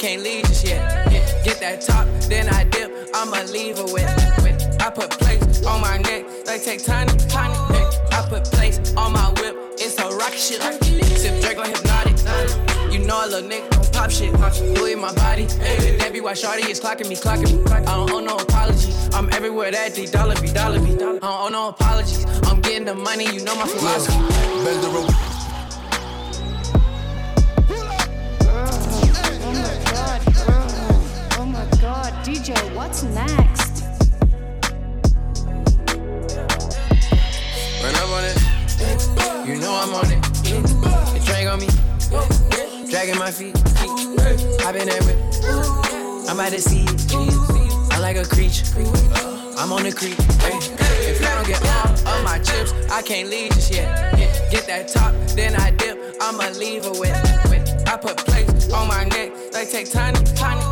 can't leave just yet. Get, get that top, then I dip. I'ma leave her with. with. I put plates on my neck, they take tiny, tiny. Hey. I put plates on my whip, it's a rocket shit. Sip Drake like hypnotic. You know a little nigga don't pop shit. Louis my body. Hey. That be why Shorty is clocking me, clocking me. I don't owe no apology. I'm everywhere that D dollar be, dollar be. I don't owe no apologies. I'm getting the money, you know my philosophy. Bend the rope. My god, DJ, what's next? Run up on it. You know I'm on it. The drag on me. Dragging my feet. I've been with. I'm at the sea. I like a creature. I'm on the creek. If I don't get all of my chips, I can't leave just yet. Get that top, then I dip. I'ma leave her with. I put plates on my neck, they take tiny, tiny.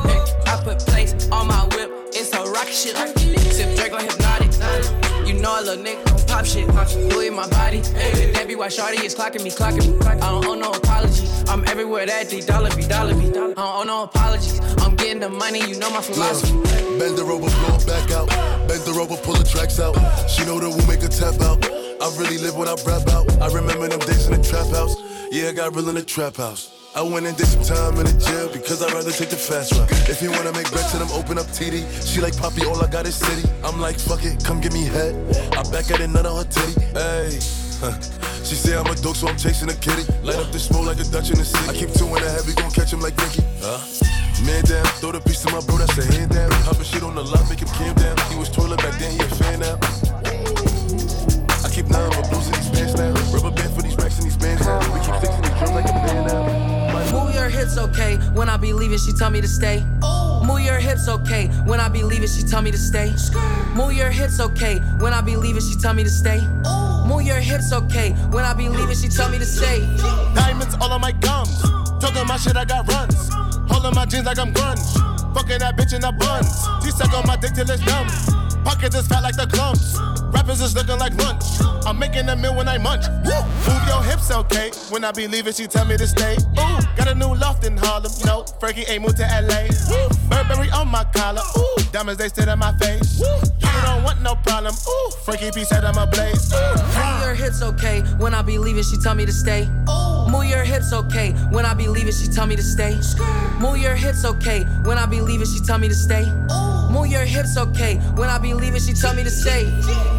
I put plates on my whip, it's a rocket shit. Sip like hypnotic. You know a little nigga don't pop shit. Louis my body. Hey. That why Shorty is clocking me, clocking me. I don't owe no apology. I'm everywhere that D dollar be, dollar be. I don't owe no apologies. I'm getting the money, you know my philosophy. Bend the rover, blow back out. Bend the rover, pull the tracks out. She know that we'll make a tap out. I really live what I rap out. I remember them days in the trap house. Yeah, I got real in the trap house. I went and did some time in the jail because I'd rather take the fast route. If you wanna make bets, then I'm open up TD. She like Poppy, all I got is city. I'm like, fuck it, come give me head. I back at it, none on her titty. Hey. She say I'm a dog, so I'm chasing a kitty. Light up the smoke like a Dutch in the city. I keep two in the heavy, gon' catch him like Ricky. Huh? Man down, throw the piece to my bro, that's a hand down. Hopping shit on the lot, make him calm down. He was toilet back then, he a fan now. I keep nine with blues in these pants now. Move your hips, okay. When I be leaving, she tell me to stay. Move your hips, okay. When I be leaving, she tell me to stay. Move your hips, okay. When I be leaving, she tell me to stay. Move your hips, okay. When I be leaving, she tell me to stay. Diamonds all on my gums. Talking my shit, I got runs. Holding my jeans like I'm grunge. Fucking that bitch in the buns. She suck on my dick till it's numb. Pockets is fat like the clumps. Rappers is looking like lunch. I'm making a meal when I munch. Woo! Move your hips, okay. When I be leaving, she tell me to stay. Ooh, got a new loft in Harlem. No, Frankie ain't moved to LA. Woo! Burberry on my collar. Ooh, diamonds they sit on my face. Woo! You don't want no problem. Ooh, Frankie P said I'm a blaze. Ooh. Move your hips, okay. When I be leaving, she tell me to stay. Move your hips, okay. When I be leaving, she tell me to stay. Move your hips, okay. When I be leaving, she tell me to stay. Move your hips, okay. When I be leaving, she tell me to stay.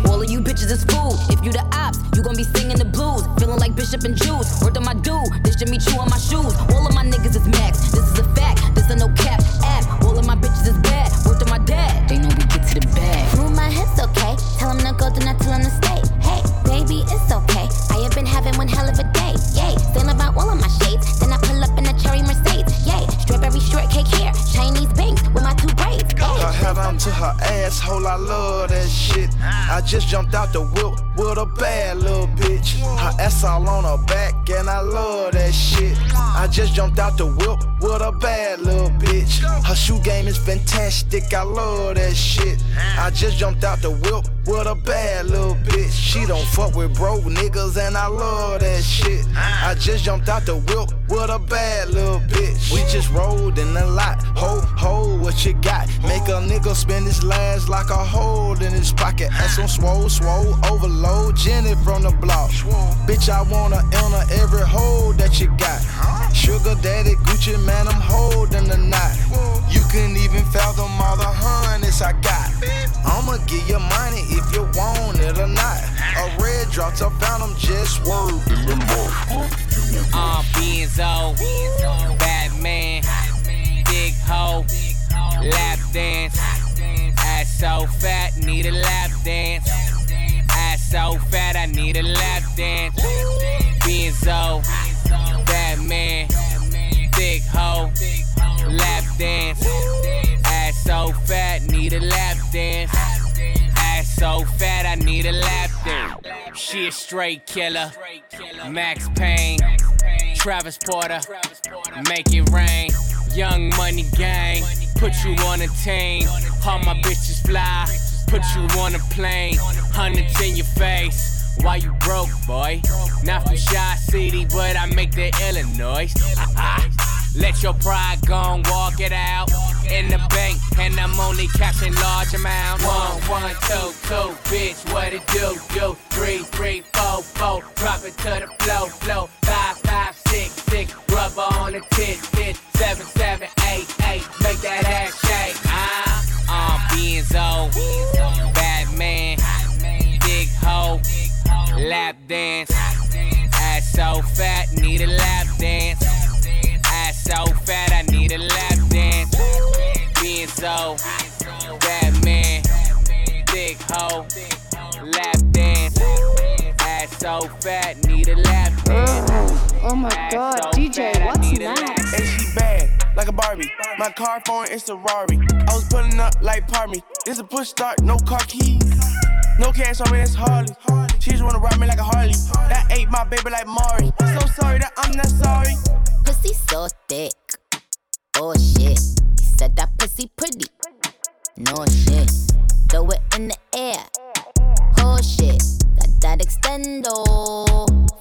All of you bitches is fool. If you the ops, you gon' be singing the blues. Feeling like Bishop and Juice. Word on my dude, this Jimmy Choo on my shoes. All of my niggas is max. This is a fact. This a no cap app. All of my bitches is bad. Word on my dad. They know we get to the bag. Move my hips, okay. Tell him to go, do not tell him to stay. Onto her asshole, I love that shit. I just jumped out the whip with a bad little bitch. Her ass all on her back, and I love that shit. I just jumped out the whip with a bad little bitch. Her shoe game is fantastic, I love that shit. I just jumped out the whip with a bad little bitch. She don't fuck with broke niggas, and I love that shit. I just jumped out the whip with a bad little bitch. We just rolled in the lot. Ho, ho, what you got? Make a nigga spend his last like a hole in his pocket. And some swole, swole, overload. Jenny from the block. Bitch, I wanna enter every hole that you got. Sugar daddy, Gucci man, I'm holding the knot. You couldn't even fathom all the hundreds I got. I'ma give you money if you want it or not. A red drop to found just word in the mouth. Uh, Benzo, Batman, Big Ho, Lap Dance. Ass so fat, need a lap dance. Ass so fat, I need a lap dance. Benzo, Batman, Big Ho, Lap Dance. So fat. Need a lap dance. Ass so fat, I need a lap dance. She a straight killer. Max Payne, Travis Porter, make it rain. Young money gang, put you on a team. All my bitches fly, put you on a plane. Hundreds in your face. Why you broke, boy? Not from Chi City, but I make the Illinois. Let your pride go walk it out. In the bank, and I'm only cashing large amounts. One, one, two, two, bitch, what it do, do? Three, three, four, four, drop it to the flow, flow. Five, five, six, six, rubber on the tit, My car phone is a Rari. I was pulling up like Parmy. This a push start, no car keys. No cash on me, it's Harley. She just wanna ride me like a Harley. That ate my baby like Mari. So sorry that I'm not sorry. Pussy so thick. Oh shit. He said that pussy pretty. No shit. Throw it in the air. Oh shit. Got that extendo.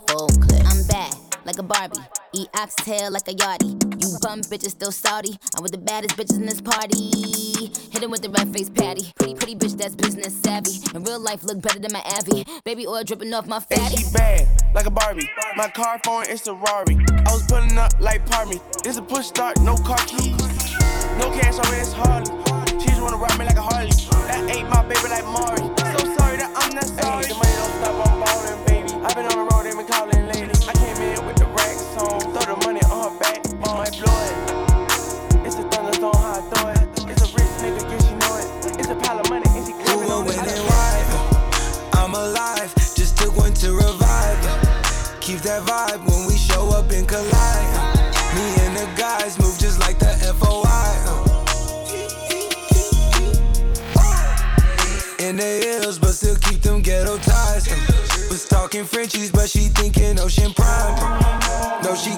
Full clip. I'm bad. Like a Barbie, eat oxtail like a yardie. You bum bitches still salty. I'm with the baddest bitches in this party. Hit him with the red face patty. Pretty, pretty bitch that's business savvy. In real life, look better than my Abby. Baby oil dripping off my fatty. And she bad, like a Barbie. My car phone is a Rari. I was pulling up like Parmy. This a push start, no car keys. No cash on me, it's Harley. She just wanna ride me like a Harley. That ate my baby like Mari. So sorry that I'm not sorry. the money don't stop, I'm ballin', baby. I've been on the road, that vibe when we show up and collide. Me and the guys move just like the FOI. In the hills, but still keep them ghetto ties. Was talking Frenchies, but she thinking Ocean Prime. No, she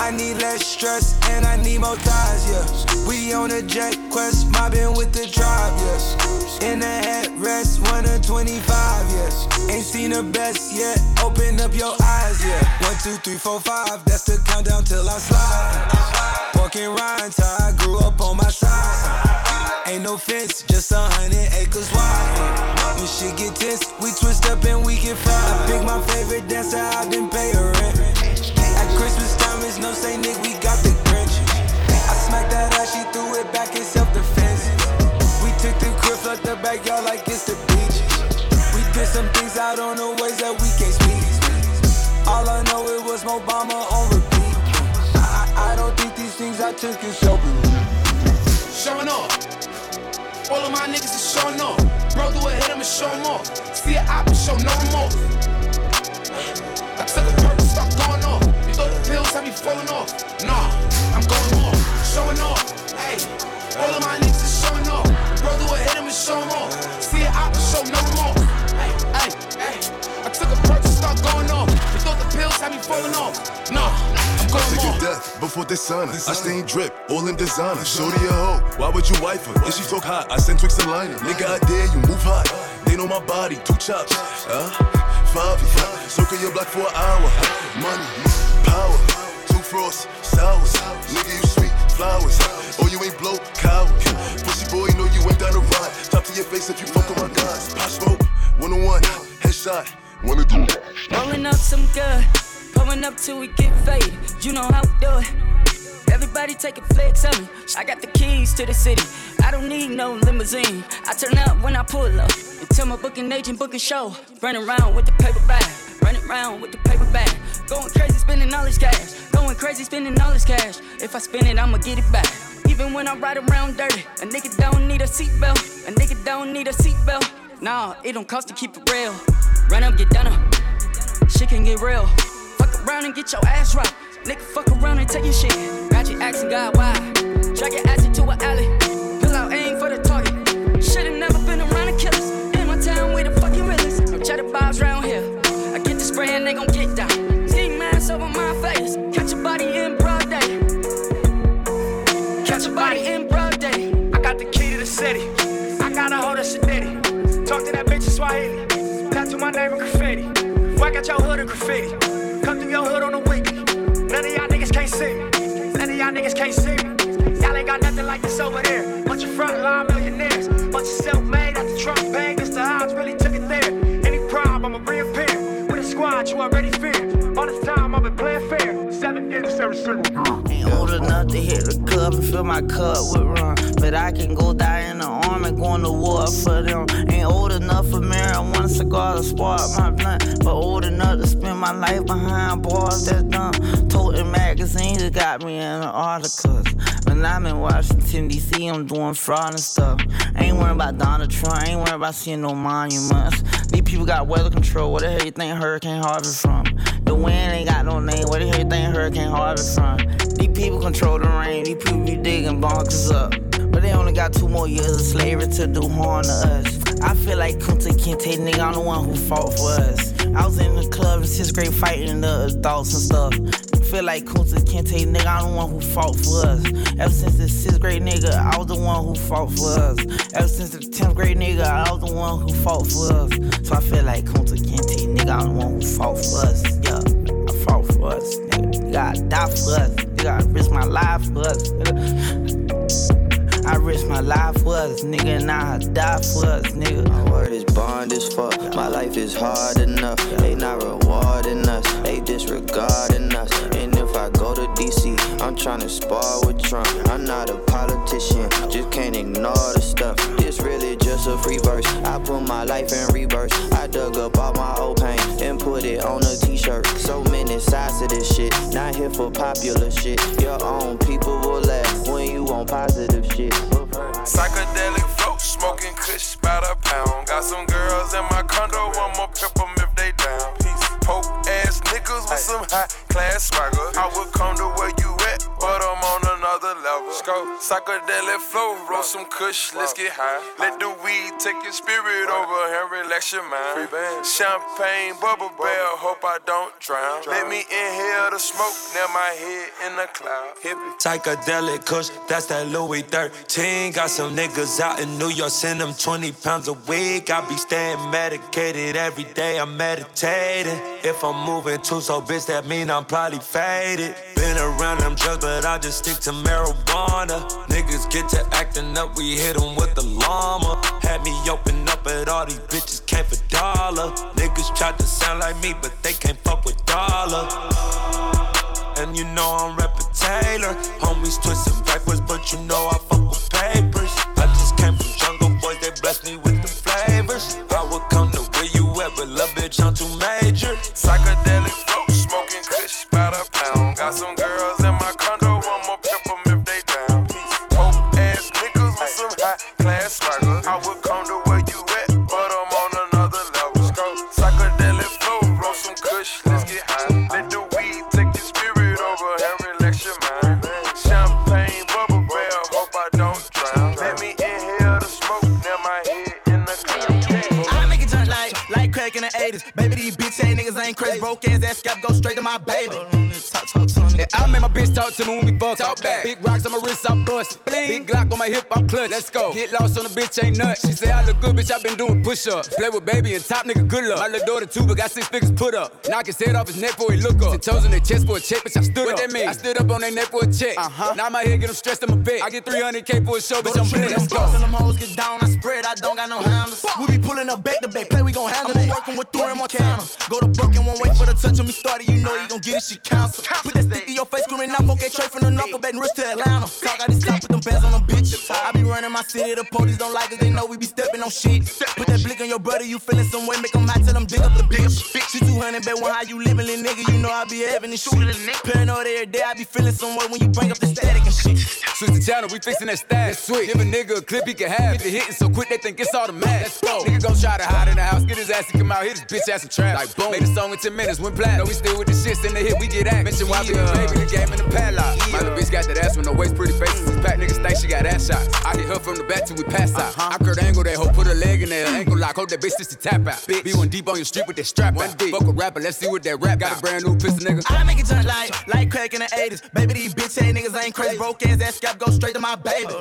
I need less stress and I need more ties, yeah. We on a jet quest, mobbing with the tribe, yeah. In the headrest, one of 25, yeah. Ain't seen the best yet, open up your eyes, yeah. One, two, three, four, five, that's the countdown till I slide. Walking rhymes, I grew up on my side. Ain't no fence, just a hundred acres wide. When shit get tense, we twist up and we can fly. I pick my favorite dancer, I didn't pay her rent. At Christmas no say, Nick, we got the Grinch. I smacked that ass, she threw it back in self defense. We took the crib, left the backyard like it's the beach. We did some things out on the ways that we can't speak. All I know it was Obama on repeat. I, I, I don't think these things I took is sober. showing off. All of my niggas is showing off. Bro, do a hit 'em and show 'em off. See a op and show no remorse. I took a perk, start going thought the pills falling off. Nah, I'm going off, showing off. Hey, all of my niggas is showing off. Bro, do a hit 'em and show 'em off. See a op and show no remorse. Hey, hey, hey. I took a perk, start going off. You thought the pills had me falling off. Nah, I'm I going take your off. death before dishonor. I stay in drip, all in designer. Shorty a hoe, why would you wife her? If she talk hot, I send Twix and liner. Nigga, I dare you, move hot. They know my body, two chops. Huh? Five, yeah. Circle your block for an hour. Money, power, two frosts, sours. Nigga, you sweet flowers. Oh, you ain't blow, coward. Pussy boy, know you ain't down to ride. Top to your face if you fuck with my guys. Pop smoke, one on one, headshot. Wanna do? Rolling up some good, pulling up till we get faded. You know how we do it. Everybody take a flex of me. I got the keys to the city. I don't need no limousine. I turn up when I pull up. Tell my booking agent book a show. Running around with the paper bag. Running around with the paper bag. Going crazy spending all this cash. Going crazy spending all this cash. If I spend it, I'ma get it back. Even when I ride around dirty, a nigga don't need a seatbelt. A nigga don't need a seatbelt. Nah, it don't cost to keep it real. Run up, get done up. Shit can get real. Fuck around and get your ass rocked. Nigga, fuck around and take your shit. Got you asking God why. Drag your ass into an alley. Pull out aim for the target. Should've never been around the killers. In my town, we the fucking realest. No cheddar vibes round here. I get the spray and they gon' get down. Ski mask over a body broad day. Catch a body broad day. I got the key to the city. I got a hold of Sadiddy. Talk to that bitch in Swahili. Tattoo my name in graffiti. Whack out your hood in graffiti. Come through your hood on the weekly. None of y'all niggas can't see me. None of y'all niggas can't see me. Y'all ain't got nothing like this over there. Bunch of frontline millionaires. Bunch of self-made at the Trump bang. The odds really took it there. Any problem, I'ma reappear. With a squad you already fear. All this time I've been playing fair. Seven digits every single time. Ain't old enough to hit the club and fill my cup with rum. But I can go die in the army, going to war for them. Ain't old enough for marijuana cigar to spark my blunt. But old enough to spend my life behind bars that's dumb. Toting magazines got me in the articles. When I'm in Washington, D.C., I'm doing fraud and stuff. Ain't worried about Donald Trump, ain't worried about seeing no monuments. These people got weather control, where the hell you think Hurricane Harvey from? The wind ain't got no name, where the hell Hurricane Harvey from? These people control the rain, these people be digging bonkers up. But they only got two more years of slavery to do harm to us. I feel like Kunta Kinte, nigga, I'm the one who fought for us. I was in the club in sixth grade fighting the adults and stuff. Feel like Kunta Kinte, nigga, I'm the one who fought for us. Ever since the sixth grade nigga, I was the one who fought for us. Ever since the tenth grade nigga, I was the one who fought for us. So I feel like Kunta Kinte, nigga, I'm the one who fought for us. For us, nigga. You gotta die for us. You gotta risk my life for us. Nigga. I risk my life for us, nigga, and I die for us, nigga. My word is bond as fuck. My life is hard enough. They not rewarding us. They disregarding us. And if I go to DC, I'm tryna spar with Trump. I'm not a politician. Just can't ignore the stuff. This really just a free verse. I put my life in reverse. I dug up all my old pain and put it on a t-shirt. So many sides to this shit. Not here for popular shit. Your own people will laugh when you on positive shit. Psychedelic float, smoking kush by the pound. Got some girls in my condo, I'ma pimp them if they down. Poke ass niggas with some high class swagger. I would come to where you at, but I'm on another level. Go psychedelic flow, roll some kush, let's get high. Let the weed take your spirit over and relax your mind. Champagne, bubble bear, hope I don't drown. Let me inhale the smoke, now my head in the cloud. Psychedelic kush, that's that Louis 13. Got some niggas out in New York, send them 20 pounds a week. I be staying medicated every day, I'm meditating. If I'm moving too so bitch, that mean I'm probably faded. Been around them drugs, but I just stick to marijuana. Niggas get to acting up, we hit them with the llama. Had me open up, but all these bitches came for dollar. Niggas tried to sound like me, but they can't fuck with dollar. And you know I'm reppin' Taylor. Homies twisting backwards, but you know I fuck with papers. I just came from Jungle Boys, they blessed me with the flavors. I would come to where you at, but lil' bitch, I'm too major. Psychedelic float, smoking kush by the pound. Got some girls in my condo, I'ma pimp them if they down. Poke ass niggas with some high class swagger. I would come to where you at, but I'm on another level. Psychedelic flow, roll some kush, let's get high. Let the weed take your spirit over and relax your mind. Champagne, bubble bear, hope I don't drown. Let me inhale the smoke, now my head in the cloud. I make it jump like, like crack in the 80s. Baby, these bitch ass niggas ain't crazy. Broke ass, that scalp go straight to my baby. Yeah, I make my bitch talk to me when we fuck. Talk back. Big rocks on my wrist, I'm bust. Big Glock on my hip, I'm clutch. Let's go. Get lost on the bitch, ain't nuts. She say I look good, bitch. I been doing push ups. Play with baby and top nigga, good luck. My little daughter too, but got six figures put up. Knock his head off his neck before he look up. Ten toes on their chest for a check, bitch. I stood what up. What that mean? I stood up on their neck for a check. Uh huh. Now my head get them stressed, I'm a bet. I get 300k for a show, bitch. I'm blessed. Let's go. Till them hoes get down, I spread, I don't got no handles. We be pulling up back to back, play, we gon' handle it. I'm working with Thor and Montana. Go to Brooklyn, one wait for the touch on me started, you know you gon' get it, she cancel. Put that stick in your face, screaming out, okay, straight from the knuckle, back and wrist to Atlanta. Talk out this top, put them bands on them bitch. I be running my city, the police don't like us, they know we be stepping on shit. Put that blick on your brother, you feeling some way, make them hot till them dig up the bitch. She 200, bet one how you living, little nigga, you know I be having this shit. Paranoid every day, I be feeling some way when you bring up the static and shit. Switch the channel, we fixing that stack. Sweet. Give a nigga a clip he can have. Get the hitting so quick they think it's automatic. Let's go. Nigga gon' try to hide in the house, get his ass to come out, hit his bitch ass some trap. Like boom, made a song in 10 minutes, went platinum. No, we still with the shits in the hit, we get act. Mention why we yeah. Baby, the game in the padlock. Yeah. My little bitch got that ass with no waist, pretty faces. These pack niggas think she got ass shots. I hit her from the back till we pass out. Uh-huh. I curve angle that hoe, put her leg in there, ankle lock, hold that bitch just to tap out. Bitch. Be one deep on your street with that strap one deep. Fuck a rapper, let's see what that rap got. A brand new pistol, nigga. I make it jump like, like crack in the 80s. Baby, these bitch ass niggas ain't crazy. Broke ass, that scalp go straight to my baby.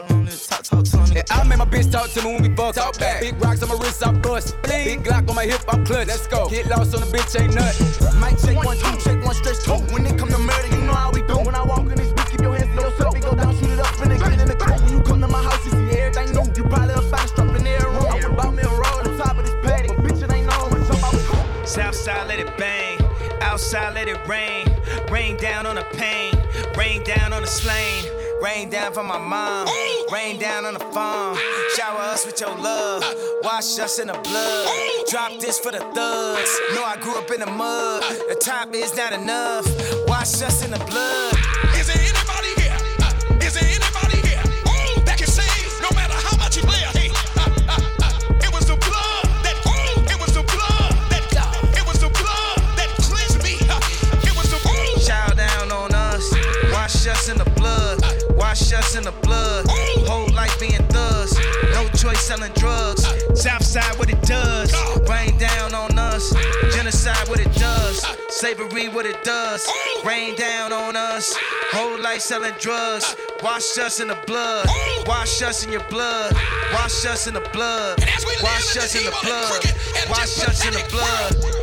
Talk, talk to me. Yeah, I make my bitch talk to me when we fuck. Talk back. Big rocks on my wrist, I bust. Big Glock on my hip, I'm clutch. Let's go. Get lost on the bitch, ain't nothing. Might check one, two, check one, stretch two. When it come to murder, you know how we do. When I walk in this bitch, keep your hands. We go down, shoot it up, get in the. When you come to my house, you see everything new. You probably a in. I me a roll on top of this. But bitch, it ain't one jump out Southside, let it bang. Outside, let it rain. Rain down on the pain. Rain down on the slain. Rain down for my mom. Rain down on the farm. Shower us with your love. Wash us in the blood. Drop this for the thugs. Know I grew up in the mud. The top is not enough. Wash us in the blood. Is there Slavery, what it does. Rain down on us. Whole life selling drugs. Wash us in the blood. Wash us in your blood. Wash us in the blood. Wash us in the blood. Wash us in the blood.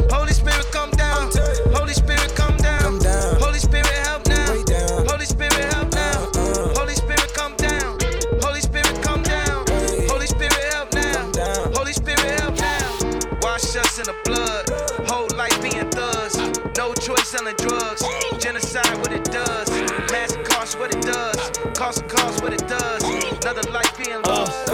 Selling drugs. Genocide, what it does. Mass cost, what it does. Cost of cost, what it does. Another life being lost.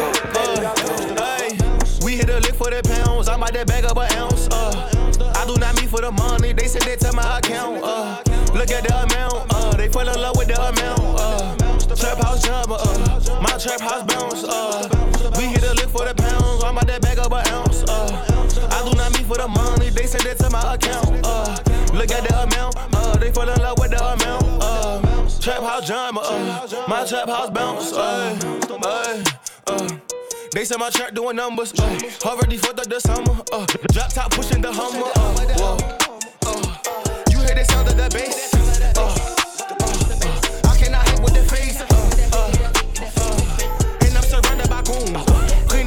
Hey, we hit a lick for the pounds. I might that bag up an ounce. Uh, I do not mean for the money. They send it to my account. Trap house jumper. Uh, my trap house bounce. Uh, uh, uh. They say my track doing numbers. Uh, already fucked up the summer. Uh, drop top pushing the Hummer. Uh, whoa, uh, you hear the sound of the bass? Uh, uh, I cannot hang with the face. Uh, uh, uh, and I'm surrounded by goons. Clean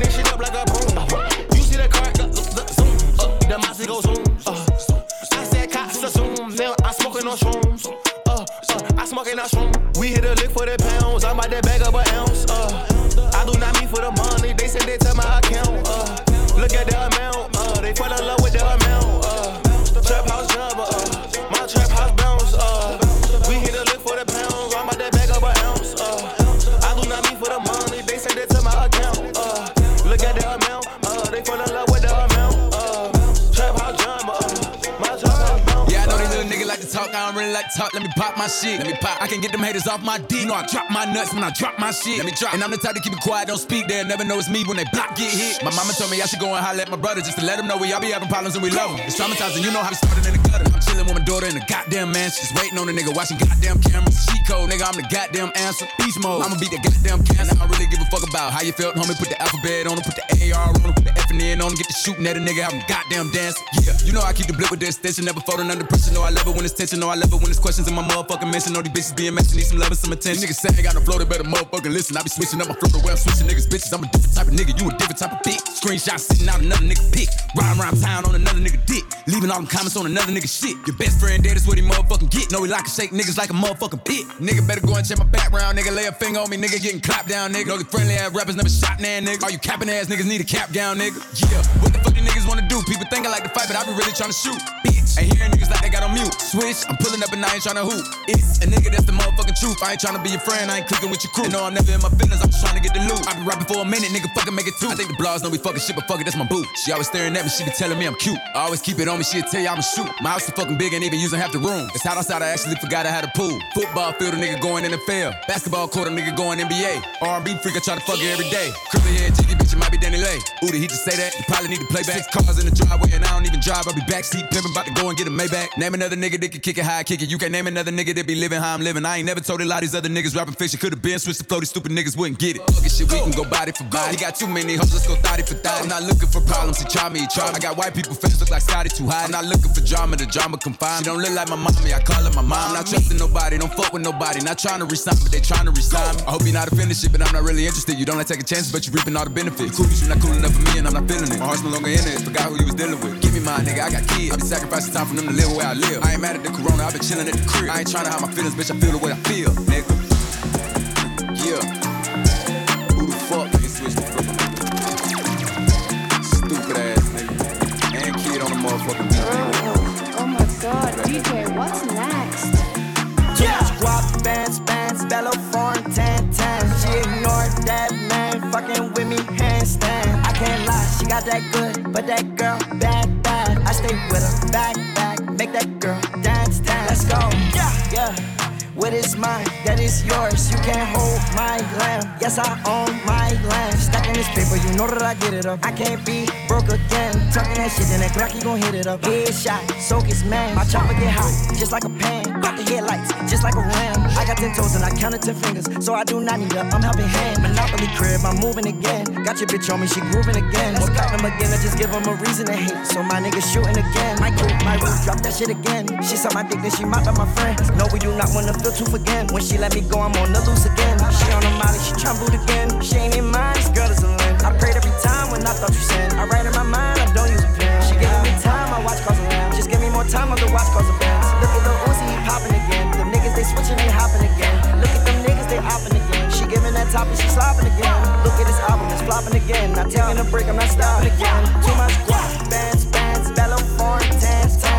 my shit. Let me pop. I can get them haters off my D. You know I drop my nuts when I drop my shit. Let me drop. And I'm the type to keep it quiet, don't speak. They'll never know it's me when they block get hit. My mama told me I should go and holler at my brother just to let him know we all be having problems and we love him. It's traumatizing, you know how we started in the gutter. I'm chilling with my daughter in the goddamn mansion. Just waiting on a nigga watching goddamn cameras. She code, nigga, I'm the goddamn answer. Beast mode. I'ma beat the goddamn cancer. I don't really give a fuck about how you felt, homie. Put the alphabet on him, put the AR on him, put the F and N on him, get the shooting at a nigga, have him goddamn dancing. Yeah, you know I keep the blip with the extension, never folding under pressure. No, I love it when it's tension. No, I love it when it's questions in my motherfucking mention. Know these bitches being mentioned, need some love and some attention. Niggas say I got no flow, they better motherfucking listen. I be switching up my flow the way I'm switching niggas bitches. I'm a different type of nigga, you a different type of bitch. Screenshot sitting out another nigga pic. Riding around town on another nigga dick. Leaving all them comments on another nigga shit. Your best friend dead is what he motherfucking get. Know he like to shake niggas like a motherfucking pit. Nigga better go and check my background, nigga. Lay a finger on me, nigga getting clapped down, nigga. The friendly ass rappers never shot nigga. All you capping ass niggas need a cap down, nigga. Yeah, what the fuck you niggas wanna do? People think I like to fight, but I be really trying to shoot. Ain't hearing niggas like they got on mute. switch. I'm pulling up and I ain't tryna hoop. It's a nigga that's the motherfucking truth. I ain't tryna be your friend, I ain't clicking with your crew. You know I'm never in my feelings, I'm just tryna get the loot. I been rapping for a minute, nigga, fucking make it two. I think the blogs know we fucking shit, but fuck it, that's my boo. She always staring at me, she be telling me I'm cute. I always keep it on me, she'll tell you I'm a shoot. My house is fucking big, ain't even using half the room. It's hot outside, I actually forgot I had a pool. Football field, a nigga going in field. Basketball court, a nigga going NBA. R&B freak, I try to fuck it every day. Crippin' head, jiggy bitch, it might be Danny Lay. Ooh, he just say that? You probably need to play back. Six cars in the driveway, and I don't even drive. I'll be backseat pimpin', about to go and get a Maybach. Name another nigga that can kick it I kick it. You can't name another nigga that be living how I'm living. I ain't never told a lot of these other niggas rapping fiction. Could've been switched to flow, these stupid niggas wouldn't get it. Fuck it, shit, we can go body for body. Got too many hoes, let's go thotty for thotty. I'm not looking for problems, he try me, he try me. I got white people face look like Scotty too high. I'm not looking for drama, the drama confined. She don't look like my mommy, I call her my mom. Not trusting nobody, don't fuck with nobody. Not trying to resign, but they trying to resign. I hope you're not offended shit, but I'm not really interested. You don't like taking chances, but you reaping all the benefits. Cool, but you not cool enough for me, and I'm not feeling it. My heart's no longer in it, forgot who you was dealing with. Give me my nigga, I got kids. I be sacrificing time for them to live where I live. I ain't mad at the corona, I been chilling at the crib. I ain't trying to hide my feelings, bitch, I feel the way I feel, nigga. Yeah. Who the fuck nigga switch the flip? Stupid ass nigga. And kid on the motherfucking beat. Oh, oh my god, DJ, what's next? Yeah. much bands, bands, bellow foreign, tan, tan. She ignored that man, fucking with me, handstand. I can't lie, she got that good, but that girl, bad, bad. I stay with her, back, back, make that girl dance, dance. Let's go, yeah, yeah. What is mine, that is yours. You can't hold my lamb. Yes, I own my land. Stacking this paper, you know that I get it up. I can't be broke again. Talking that shit, then that Glocky gon' hit it up. Headshot, soak his man. My chopper get hot, just like a pan. Got the headlights, just like a ram. I got ten toes and I counted ten fingers, so I do not need a I'm helping hand. Monopoly crib, I'm moving again. Got your bitch on me, she grooving again. Won't cut them again, I just give them a reason to hate. So my nigga shooting again. My creep, my roof, drop that shit again. She saw my dick, then she mocked up my friend. No, we do not wanna feel too again. When she let me go, I'm on the loose again. She on the molly, she boot again. She ain't in mine, this girl is a limb. I prayed every time when I thought you sinned. I write in my mind, I don't use a pen. She giving me time, I watch cause a lamb. Just give me more time, I can watch cause a bands. Look at the Uzi, popping again. Switching, they hopping again. Look at them niggas, they hopping again. She giving that top and she slopping again. Look at this album, it's flopping again. Not taking a break, I'm not stopping again. Too much guap, bands, bands, bellow, foreign, tan, tan.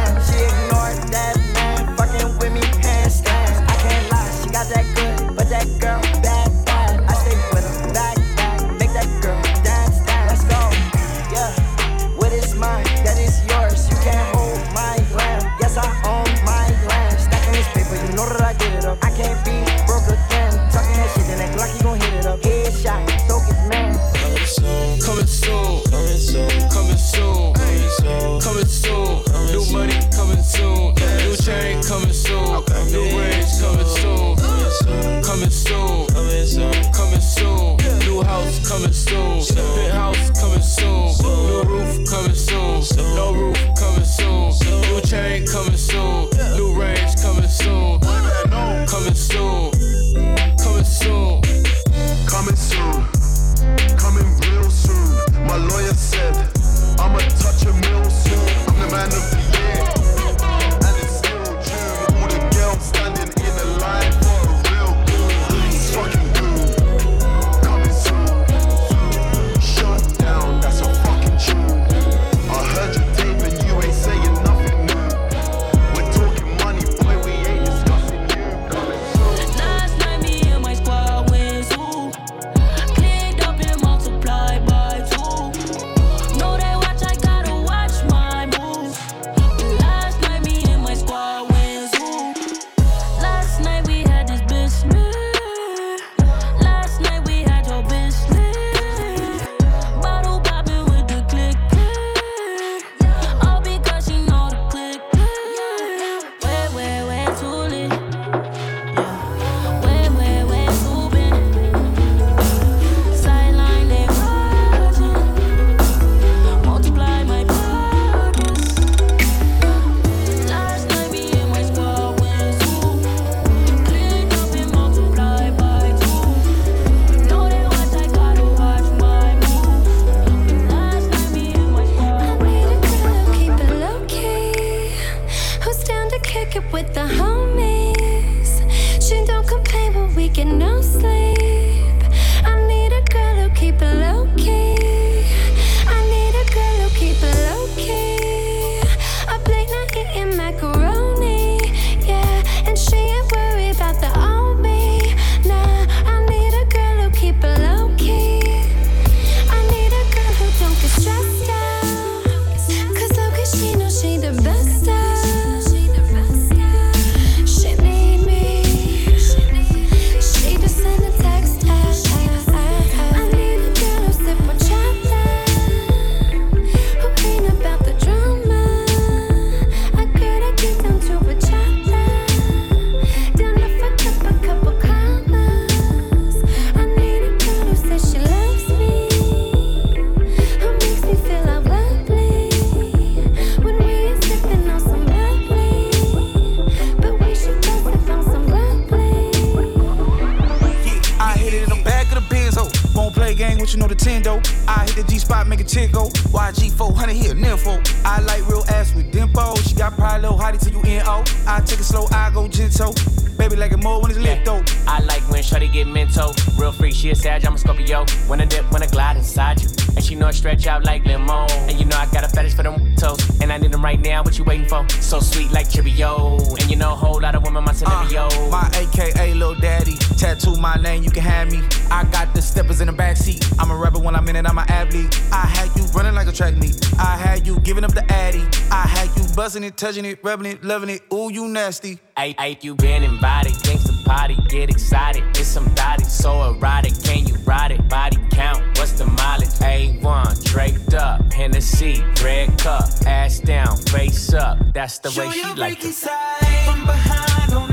It, touching it, rubbing it, loving it. Ooh, you nasty. I, I, you been invited, gangsta party, get excited. It's some body so erotic. Can you ride it? Body count, what's the mileage? A1, draped up, Hennessy, red cup, ass down, face up. That's the way she like it. From behind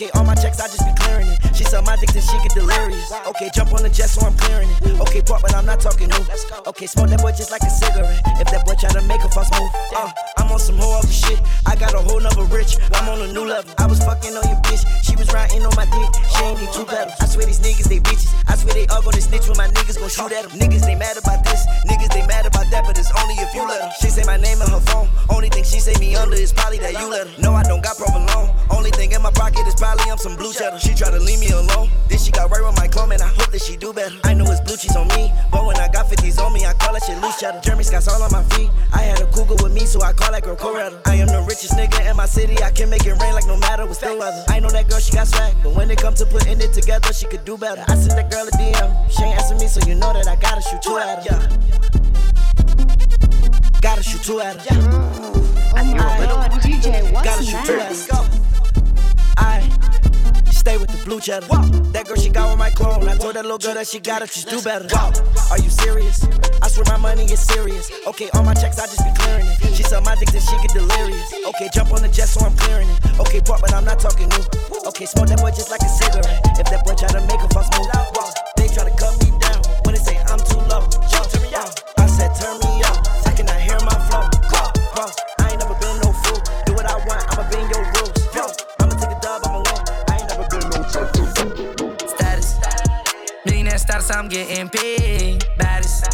Okay, all my checks, I just be clearing it. She saw my dick, then she get delirious. Okay, jump on the jet, so I'm clearing it. Okay, pop, but I'm not talking new. Okay, smoke that boy just like a cigarette. If that boy try to make a fuss move, uh, I'm on some whole other shit. I got a whole nother rich. I'm on a new level. I was fucking on your bitch. She was riding on my dick. She ain't need two pedals. I swear these niggas, they bitches. I swear they all gonna snitch when my niggas gon' shoot at them. Niggas, they mad about this. Niggas, they mad about that, but it's only if you let them. She say my name in her phone. Only thing she say me under is probably that you let her. No, I don't got provolone. Only thing in my pocket is probably I'm some blue cheddar. She try to leave me alone. Then she got right with my clone, and I hope that she do better. I know it's blue cheese on me, but when I got 50s on me, I call that shit loose cheddar. Jeremy Scott's all on my feet. I had a cougar with me, so I call that girl Coretta. I am the richest nigga in my city. I can make it rain like no matter what's the weather. I know that girl, she got swag, but when it come to putting it together, she could do better. I sent that girl a DM. She ain't answer me, so you know that I gotta shoot two at her. Gotta shoot two at her. Oh my god, DJ, Gotta what's shoot two at next? her. I stay with the blue cheddar. That girl, she got with my clone. I told that little girl that she got it, just do better. Are you serious? I swear my money is serious. Okay, all my checks, I just be clearing it. She saw my dick, then she get delirious. Okay, jump on the jet, so I'm clearing it. Okay, pop, but I'm not talking new. Okay, smoke that boy just like a cigarette. If that boy try to make a fuss move, they try to cut me down. When they say I'm too low, uh, I said turn me up. I'm getting paid. Baddest.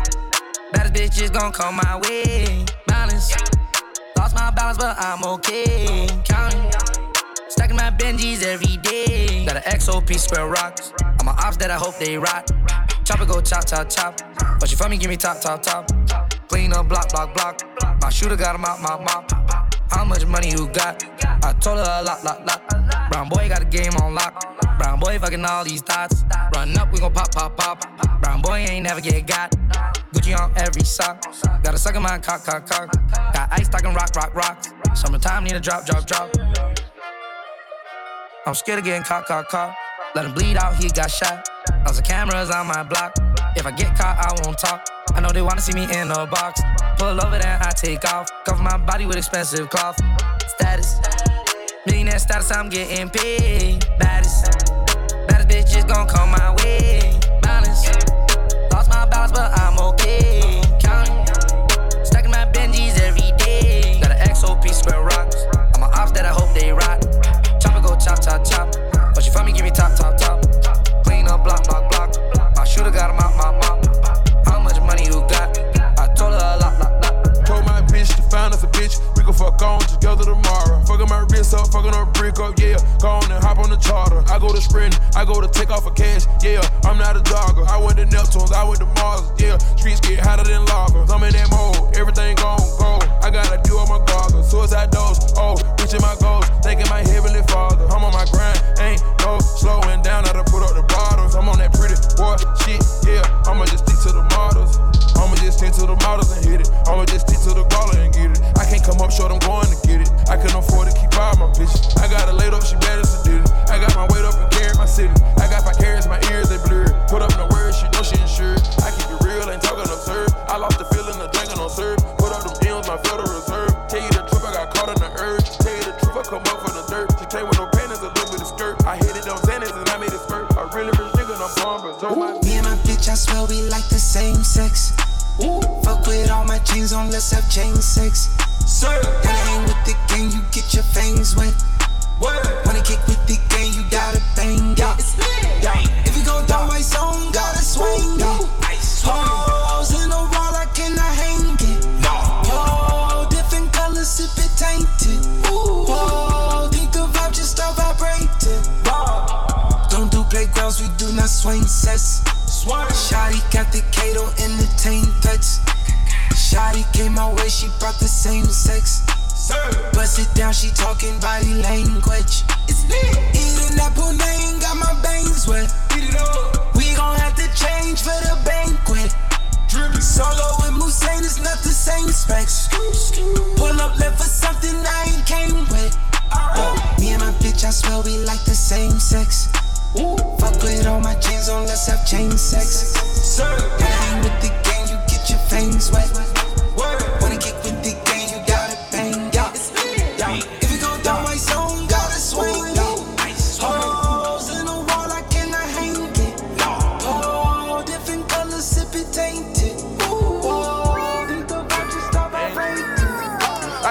Baddest bitches gon' come my way. Balance. Lost my balance, but I'm okay. Counting. Stacking my Benjis every day. Got an XOP square rocks. All my ops that I hope they rock. Chopper go chop, chop, chop. But you for me, give me top, top, top. Clean up, block, block, block. My shooter got a mop, mop, mop. How much money you got? I told her a lot, lot, lot. Brown boy got a game on lock. Brown boy fucking all these thoughts. Run up, we gon' pop, pop, pop. Brown boy ain't never get got. Gucci on every sock. Got a sucker my cock, cock, cock. Got ice talking rock, rock, rock. Summertime need a drop, drop, drop. I'm scared of getting caught, caught, caught. Let him bleed out, he got shot. Lots of cameras on my block. If I get caught, I won't talk. I know they wanna see me in a box. Pull over, then I take off. Cover my body with expensive cloth. Status. Millionaire status, I'm getting paid. Baddest. Baddest bitches gon' come my way. Balance. Lost my balance, but I'm okay. Counting. Stacking my Benjis every day. Got an XOP square rocks. All my ops that I hope they rock. Chopper go chop, chop, chop. But you for me, give me top, top, top. Clean up, block, block, block. My shooter got a mop, find us a bitch. We gon' fuck on together tomorrow. Fucking my wrist up, fucking her brick up, yeah. Go on and hop on the charter. I go to sprint, I go to take off for cash, yeah. I'm not a jogger. I went to Neptunes, I went to Mars, yeah. Streets get hotter than lava. I'm in that mode, everything gon' go. I gotta do all my goggles. Suicide dose, oh, reaching my goals. Thanking my heavenly father. I'm on my grind, ain't no slowing down. I done put up the bottles. I'm on that pretty boy shit, yeah. I'ma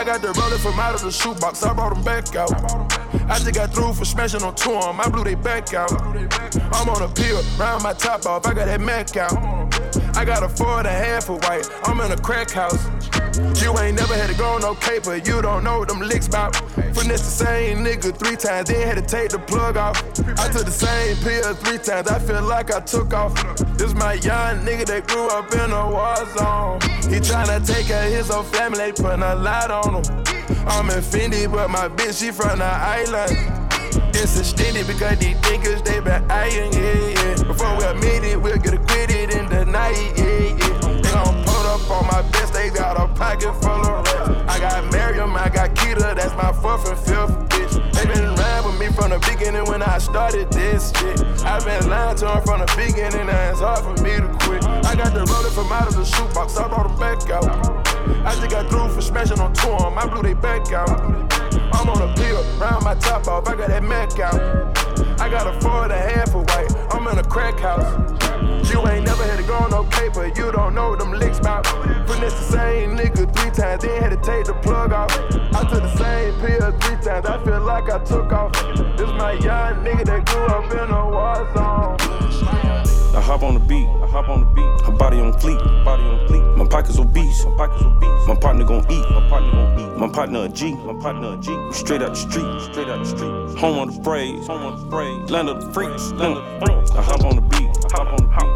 got the roller from out of the shoebox, I brought them back out. I just got through for smashing on two of 'em, I blew they back out. I'm on a pill, round my top off, I got that Mac out. I got a four and a half of white, I'm in a crack house. You ain't never had to go no caper, you don't know what them licks bout. Finesse the same nigga three times, then had to take the plug off. I took the same pill three times, I feel like I took off. This my young nigga that grew up in a war zone. He tryna take care of his whole family, putting a lot on him. I'm offended, but my bitch, she from the island. It's extended because these niggas, they been eyeing, yeah, yeah. Before we admit it, we'll get acquitted in the night, yeah, yeah. On my best, they got a pocket full of racks. I got Miriam, I got Keita, that's my fourth and fifth bitch. They been lying with me from the beginning when I started this shit. i been lying to them from the beginning, and it's hard for me to quit. I got the roller from out of the shoebox, I brought them back out. I just got through for smashing on two of 'em, I blew they back out. I'm on a pill, round my top off, I got that Mac out. I got a four and a half of white, I'm in a crack house. You ain't never had to go on no paper, you don't know what them licks bout. Finesse the same nigga three times, then had to take the plug off. I took the same pill three times, I feel like I took off. This my young nigga that grew up in a war zone. I hop on the beat, I hop on the beat. Her body on fleek, body on fleek. My pockets obese, my pockets obese. My partner gon' eat, my partner gon' eat. My partner a G, my partner a G. Straight out the street, straight out the street. Home on the praise, home on the praise. Land of the freaks, land of the freaks. I hop on the beat, I hop on the beat.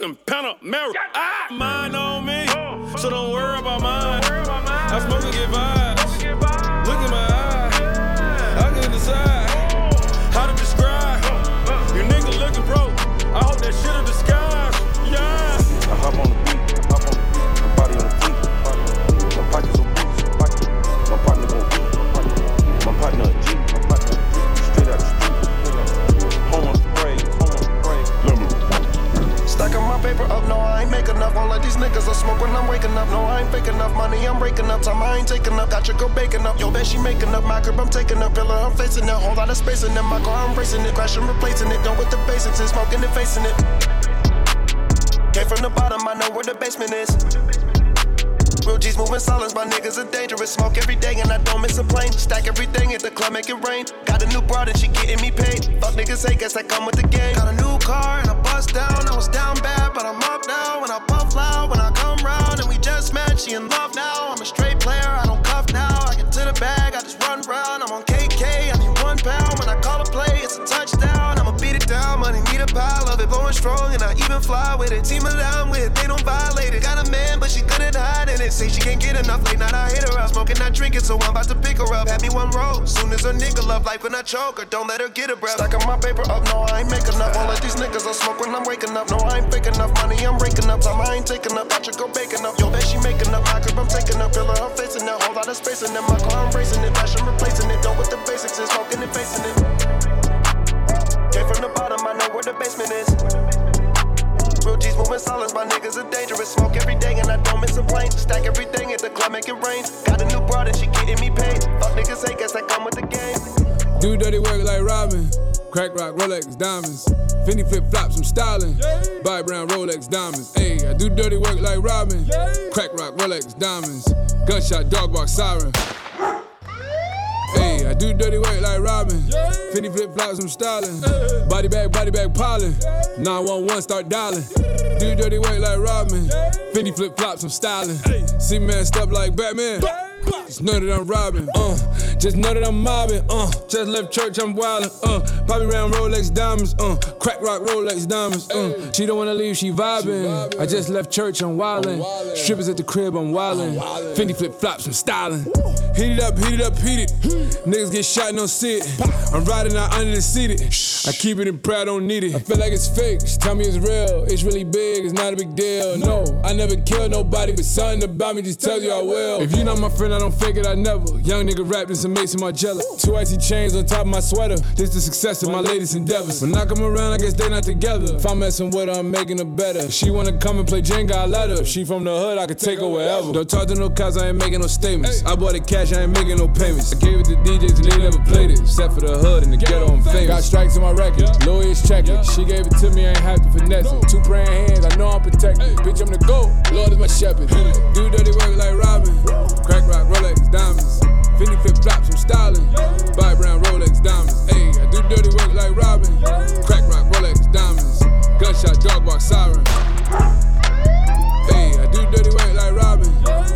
A facing it. Whole lot of space in it. My car, I'm racing it. Crashing, replacing it. Done with the basics and smoking and facing it. Came from the bottom, I know where the basement is. Real G's moving silence, my niggas are dangerous. Smoke every day and I don't miss a plane. Stack everything at the club, make it rain. Got a new broad and she getting me paid. Fuck niggas hate, guess I come with the game. Got a new car and I bust down. I was down bad, but I'm up now. When I puff loud, when I come round and we just match she in love now. Strong, and I even fly with it. Team that I'm with, they don't violate it. Got a man, but she good at hiding it. Say she can't get enough late night, I hit her up. Smoking, not drinking, so I'm about to pick her up. Had me one roll, soon as a nigga love life when I choke her. Don't let her get a breath. Stacking my paper up, no, I ain't making up. All of these niggas I smoke when I'm waking up. No, I ain't fake up. money, I'm raking up. Time I ain't taking up, I should go baking up. Yo, bet she making up, my crib, I'm taking up. Her, I'm facing that whole lot of space in it. My car, I'm racing it. Fashion replacing it. Done with the basics, and smoking and facing it. Came from the bottom, I know where the basement is. Real G's moving silence, my niggas are dangerous. Smoke every day and I don't miss a plane. Stack everything at the club, make it rain. Got a new broad and she getting me paid. Fuck niggas hate, guess that come with the game. Do dirty work like Robin. Crack rock, Rolex, diamonds. Fendi flip flops, I'm styling. Buy brown Rolex diamonds. Ayy, I do dirty work like Robin. Crack rock, Rolex, diamonds. Gunshot, dog bark, siren. Ayy, I do dirty work like Robin. Fendi flip flops, I'm styling. Body bag, body bag, piling. 911, start dialing. Do dirty work like Robin. Fendi flip flops, I'm styling. See man step like Batman. Just know that I'm robbing, uh. Just know that I'm mobbing, uh. Just left church, I'm wildin', uh. Bobby round Rolex diamonds, uh. Crack rock Rolex diamonds, uh. She don't wanna leave, she vibing. I just left church, I'm wildin'. Strippers at the crib, I'm wildin'. Fendi flip flops, I'm styling. Heat it up, heat it up, heat it. Niggas get shot, no see it. I'm riding out under the seat. I keep it in prayer, don't need it. I feel like it's fake. She tell me it's real. It's really big, it's not a big deal. No, I never kill nobody, but something about me just tells you I will. If you not my friend, I don't fake it, I never. Young nigga rapped in some Maison Margiela. Two icy chains on top of my sweater. This the success of my latest endeavors. When I come around, I guess they not together. If I'm messing with her, I'm making her better. If she wanna come and play Jenga, I let her. If she from the hood, I could take her wherever. Don't talk to no cops, I ain't making no statements. I bought it cash, I ain't making no payments. I gave it to DJs and they never played it. Except for the hood and the ghetto, I'm famous. Got strikes on my record, lawyers checking. She gave it to me, I ain't have to finesse it. Two praying hands, I know I'm protected. Bitch, I'm the GOAT, Lord is my shepherd. Do dirty work like Robin. Crack rock, Rolex, diamonds. Fendi flip flops, I'm styling. Buy brown Rolex diamonds. Ayy, I do dirty work like Robin. Crack rock, Rolex diamonds. Gunshot, dog bark, siren. Ayy, I do dirty work like Robin.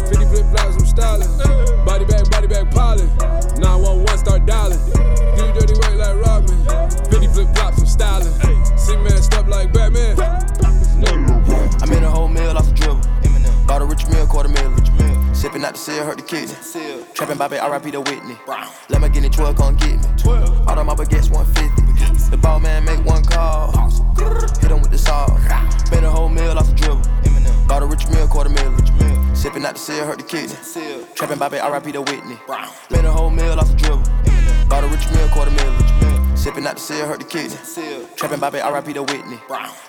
Fendi flip flops, I'm styling. Body bag, body bag, piling. 911, start dialing. Do dirty work like Robin. Fendi flip flops, I'm styling. See man step like Batman. I'm in a whole meal off the dribble. Bought a rich meal, quarter meal. Sipping out the seal, hurt the kidney. Trapping Bobby, RIP to Whitney. Let me get it 12, come get me. All of my baguettes 150. The ball man make one call. Hit him with the saw. Been a whole meal off the dribble. Bought a rich meal, quarter meal. Sipping out the seal, hurt the kidney. Trapping Bobby, RIP to Whitney. Been a whole meal off the dribble. Bought a rich meal, quarter meal. Sipping out the seal, hurt the kidney. Trapping Bobby, RIP to Whitney.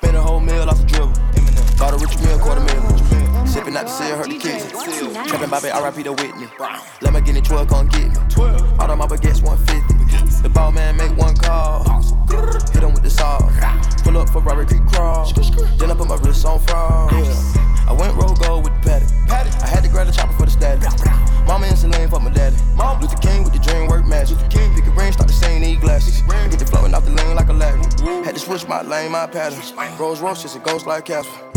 Been a whole meal off the dribble. Bought a rich meal, quarter meal. Sipping out the seal, hurt the kidney. Trapping Bobby, RIP to Whitney. Let me get it 12, come get me. 12. All of my baguettes 150. The ball man make one call. Hit him with the saw. Pull up for Robert Creek crawl. Then I put my wrist on fraud. Yeah. I went roll gold with the paddock. I had to grab the chopper for the static. Mama in Celine for my daddy. Mom. Luther King with the dream work magic. Pick a ring, start the same, need glasses. Get the floating off the lane like a ladder. Had to switch my lane, my pattern. Rolls Royce, just a ghost like Casper.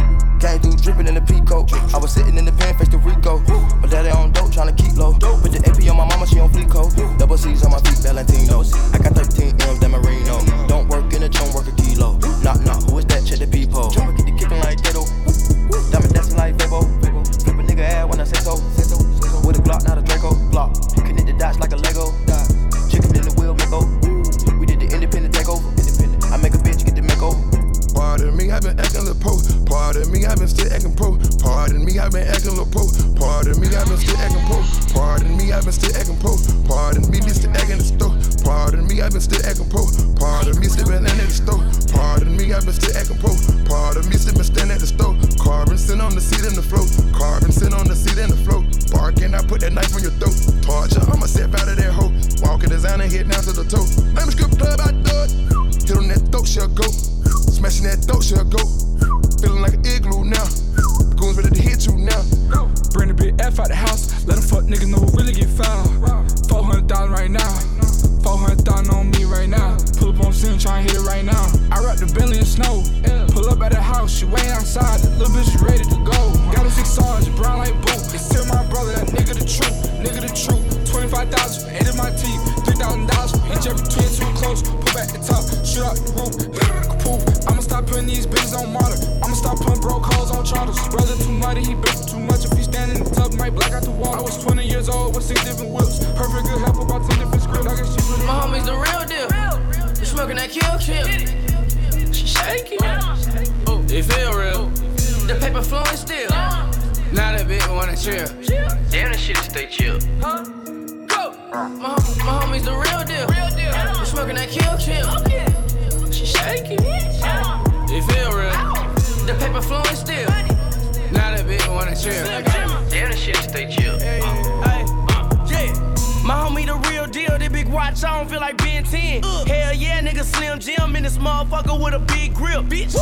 Came through dripping in the peacoat. I was sitting in the pen, face to Rico. My daddy on dope, tryna keep low. Put the AP on my mama, she on coat. Double C's on my feet, Valentino. I got 13 M's, that Marino. Don't work in the chum, work a kilo. Knock, knock, who is that? Check the peephole. Jumper get the kicking like Ditto. Diamond dancing like Fabo. Flip a nigga ass when I say so. With a Glock, not a Draco. Block. Pardon me, I've been still acting pro. Pardon me, I've been acting little pro. Pardon me, I've been still acting pro. Pardon me, I've been still acting pro. Pardon me, this still acting the store. Pardon me, I've been still acting pro. Pardon me, still been at the store. Pardon me, I've been still acting pro. Pardon me, still standing at the store. Carbon sit on the seat in the float. Carbon sit on the seat in the float. Barking, I put that knife on your throat. Torture, I'ma step out of that hoe. Walking designer, head down to the toe. I'm a strip club, I it. Hit on that throat, she'll go. Smashing that dope, she'll go feeling like an igloo now. Goons ready to hit you now. Bring a bit F out the house. Let them fuck niggas know we really get foul. 400,000 right now. 400,000 on me right now. Pull up on scene, trying to hit it right now. I rock the belly in snow. Pull up at the house, she way outside. The little bitch ready to go. Got a six stars, brown like boot. It's still my brother, that nigga the truth. Nigga the truth. 25,000, eight in my teeth thousand dollars for each every twin too close. Pull back the top, shoot out the roof, poof. I'ma stop putting these bitches on model. I'ma stop putting broke hoes on charters. Brother too muddy, he bitch too much. If he stand in the tub, might black out the wall. I was 20 years old with six different whips. Perfect good help about 10 different scripts. I guess she really My homie's the real deal. You smoking that kill kill. She shaking. Oh, it feel real. The paper flowing still. Now that bitch wanna chill. Damn, the shit stay chill. Huh? Go. My, my homie's the real deal. You smoking that kill kill. She shaking. It feel real. The paper flowing still. Now that bitch wanna chill. Damn, the shit stay chill. Uh, uh, uh. Yeah. My homie the real deal, that big watch I don't feel like being 10. Hell yeah, nigga Slim Jim in this motherfucker with a big grip. Bitch.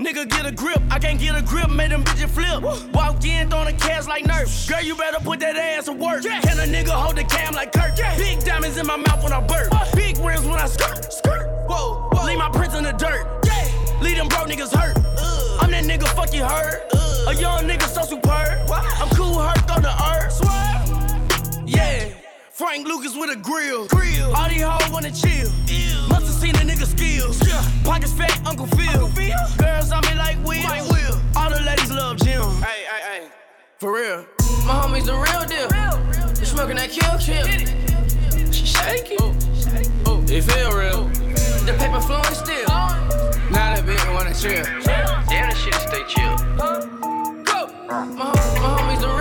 Nigga get a grip, I can't get a grip, made them bitches flip. Walk in, throwing a cash like Nerf. Girl, you better put that ass to work. Can a nigga hold the cam like Kirk? Big diamonds in my mouth when I burp. Big rims when I skirt, skirt. Whoa, whoa. Leave my prints in the dirt. Yeah. Leave them broke niggas hurt. I'm that nigga, fuck you heard. A young nigga so superb. I'm cool, hurt on the earth. Yeah. Frank Lucas with a grill. grill. All these hoes wanna chill. Must have seen a nigga skills. Yeah. Pockets fat, Uncle Phil. Girls on me like Will. All the ladies love Jim. Hey, hey, hey. For real. My homie's the real deal. You smoking that kill kill. She shaking. Oh, it feel real. The paper flowing still. Now that bitch wanna chill. Damn, the shit stay chill. Huh? Go. My, my homie's the real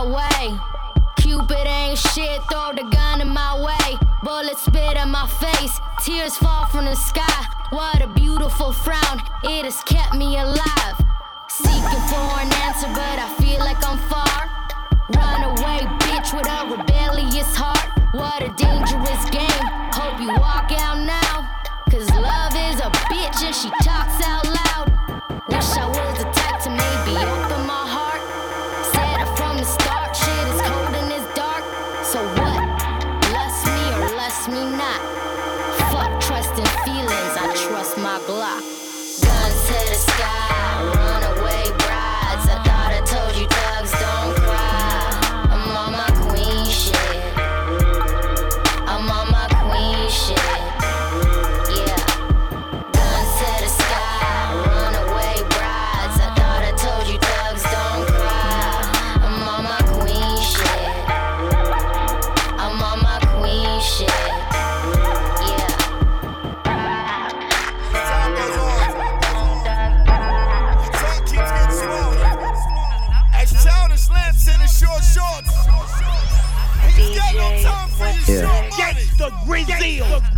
away. Cupid ain't shit, throw the gun in my way. Bullets spit in my face, tears fall from the sky. What a beautiful frown, it has kept me alive. Seeking for an answer, but I feel like I'm far. Run away, bitch, with a rebellious heart. What a dangerous game. Hope you walk out now. Cause love is a bitch and she talks out loud. Wish I was the type to maybe open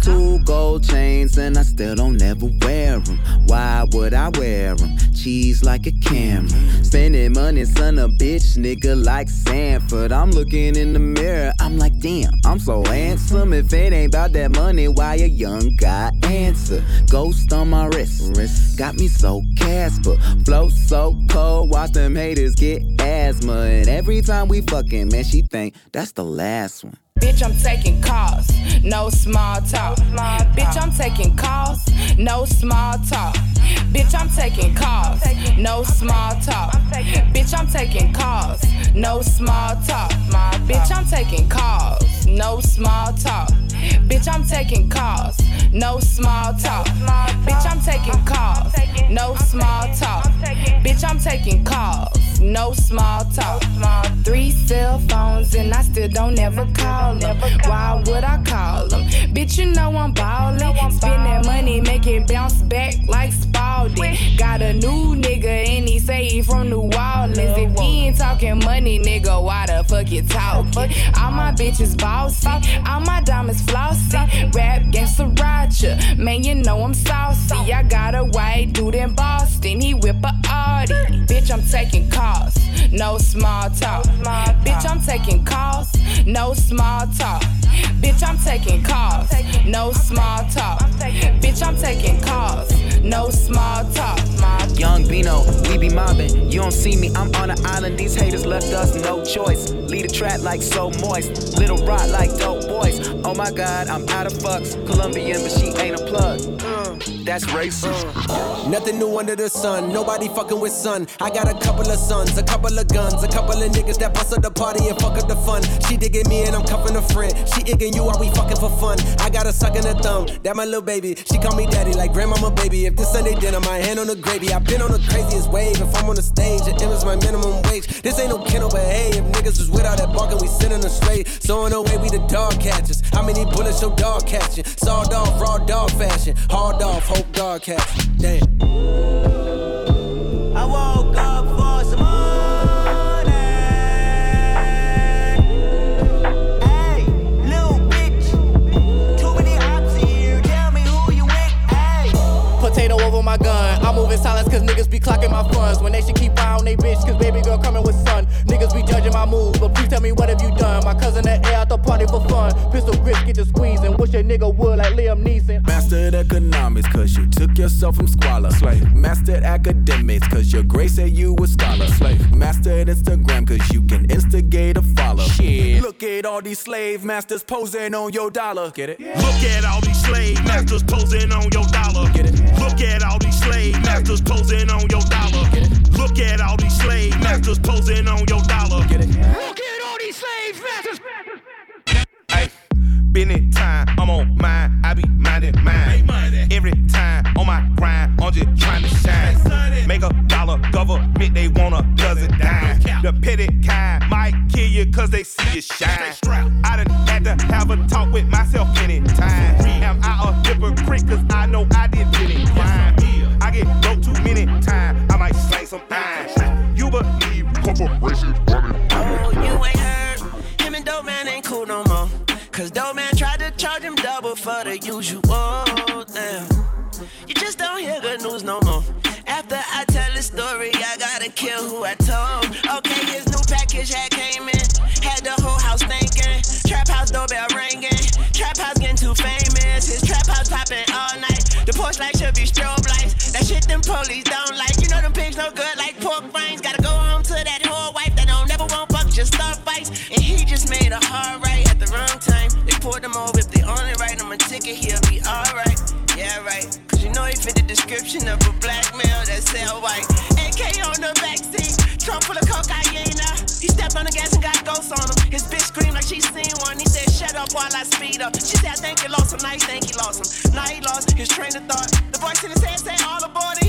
Two gold chains and I still don't ever wear them. Why would I wear them? Cheese like a camera. Spending money, son of a bitch, nigga like Sanford. I'm looking in the mirror, I'm like, damn, I'm so handsome. If it ain't about that money, why a young guy answer? Ghost on my wrist, wrist got me so Casper. Flow so cold, watch them haters get asthma. And every time we fucking, man, she think that's the last one. Bitch, I'm taking calls, no small talk. Bitch, I'm taking calls, no small talk. Bitch, I'm taking calls, no small talk. Bitch, I'm taking calls, no small talk. Bitch, I'm taking calls, no small talk. Bitch, I'm taking calls, no small talk. Bitch, I'm taking calls, no small talk. Bitch, I'm taking calls, no small talk. Three cell phones and I still don't ever call them. Why would I call them? Bitch, you know I'm ballin'. Spend that money, make it bounce back like Got a new nigga and he say he from New Orleans. If he ain't talking money, nigga, why the fuck you talking? All my bitches bossy, all my diamonds flossy. Rap gangsta Roger, man, you know I'm saucy. I got a white dude in Boston, he whip a Audi. Bitch, I'm taking calls, no small talk. Bitch, I'm taking calls, no small talk. Bitch, I'm taking calls, no small talk. Bitch, I'm taking calls, no small talk. Young Bino, we be mobbing. You don't see me, I'm on an island. These haters left us no choice. Lead a trap like so moist. Little rock like dope boys. Oh my god, I'm out of fucks. Colombian, but she ain't a plug. That's racist. Mm. Nothing new under the sun. Nobody fucking with sun. I got a couple of sons, a couple of guns, a couple of niggas that bust up the party and fuck up the fun. She digging me and I'm cuffing a friend. She igging you while we fucking for fun. I got a suck in the thumb. That my little baby. She call me daddy like grandmama baby. If this Sunday dinner, my hand on the gravy. I've been on the craziest wave. If I'm on the stage, it is my minimum wage. This ain't no kennel, but hey, if niggas was without that barking, we sending them straight. So in the way, we the dog catchers. How many bullets your dog catching? Sawed off, raw dog fashion. Hard off, hope dog catch. Damn. My gun. I'm moving silence cause niggas be clocking my funds. When they should keep eye on they bitch cause baby girl coming with sun. Niggas be judging my moves, but please tell me what have you done? My cousin that air out the party for fun. Pistol grip get to squeezing. Wish a nigga would like Liam Neeson. Mastered economics, cause you took yourself from squalor. Slave. Mastered academics, cause your grace said you a scholar. Slave. Mastered Instagram, cause you can instigate a follow. Shit. Look at all these slave masters posing on your dollar. Get it? Look at all these slave masters posing on your dollar. Get it? Look at all these slave masters posing on your dollar. Look at all these slave masters posing on your dollar. Look at all these slave masters. Hey, been it time, I'm on mine, I be minding mine. Every time on my grind, I'm just trying to shine. Make a dollar, government, they want a dozen dime. The petty kind might kill you cause they see you shine. I done had to have a talk with myself anytime. Am I a hypocrite cause I know I did any too many times, I might slang some pine. You believe corporations running. Oh, you ain't heard. Him and Dope Man ain't cool no more. Cause Dope Man tried to charge him double for the usual. Damn. You just don't hear good news no more. After I tell the story, I gotta kill who I told. Okay, his new package had came in. Had the whole house thinking. Trap house doorbell ringing. Trap house getting too famous. His trap house popping all night. The porch light should be strobe lights. That shit them police don't like. You know them pigs no good like pork rinds. Gotta go home to that whore wife that don't never want fuck, just start fights. And he just made a hard right at the wrong time. They poured him over. If they only write him a ticket, he'll be alright. Yeah, right. Cause you know he fit the description of a black male that sell white. AK on the backseat, trunk full of cocaine. He stepped on the gas and got ghosts on him. His bitch screamed like she seen one. He said, Shut up while I speed up. She said, I think he lost him. Now he think he lost him. Now he lost his train of thought. The voice in his head said, All aboard,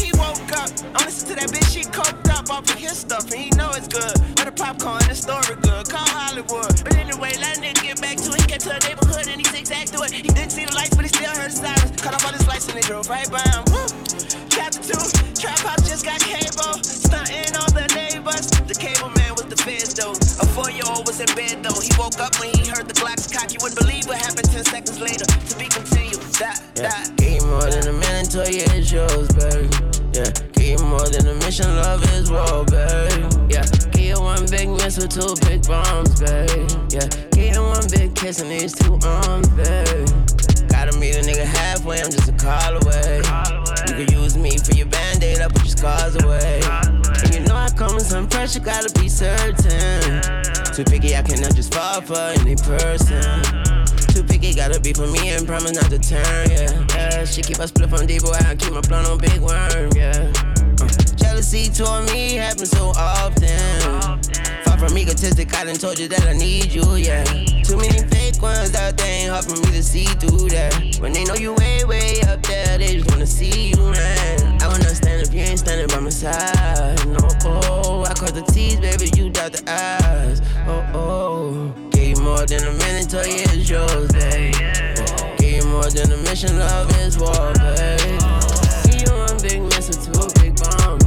and he woke up. I listen to that bitch, she coked up off of his stuff, and he know it's good. But the popcorn, the story good. Call Hollywood. But anyway, let nigga get back to it. He get to the neighborhood and he zigzagged through it. He didn't see the lights, but he still heard the sirens. Cut off all his lights and they drove right by him. Woo! Chapter 2, Trap House just got cable. Stunting on the neighbors. The cable man was the feds though. A four year old was in bed though. He woke up when he heard the Glocks cock. You wouldn't believe what happened 10 seconds later. To be continued. That, that. Give you more than a million to your it baby. Yeah, more than a mission. Love is war, baby. Yeah, give you one big with two big bombs, baby. Yeah, give you one big kiss and these two arms, baby. Gotta meet a nigga halfway, I'm just a call away. You can use me for your band aid, I put your scars away. And you know I come with some pressure, gotta be certain. Too picky, I cannot just fall for any person. Too picky, gotta be for me and promise not to turn, yeah. Yeah, she keep a split from D boy, I keep my blunt on big worm, yeah. Uh, jealousy toward me happens so often. Far from egotistic, I done told you that I need you, yeah. Too many fake ones out there, ain't hard for me to see through that. When they know you way, way up there, they just wanna see you, man. I wanna stand if you ain't standing by my side, no, oh. I caught the T's, baby, you doubt the eyes, oh, oh. You more than a minute till it's yours, babe. Give you more than a mission, love is war, babe. Give you one big missile, two big bombs,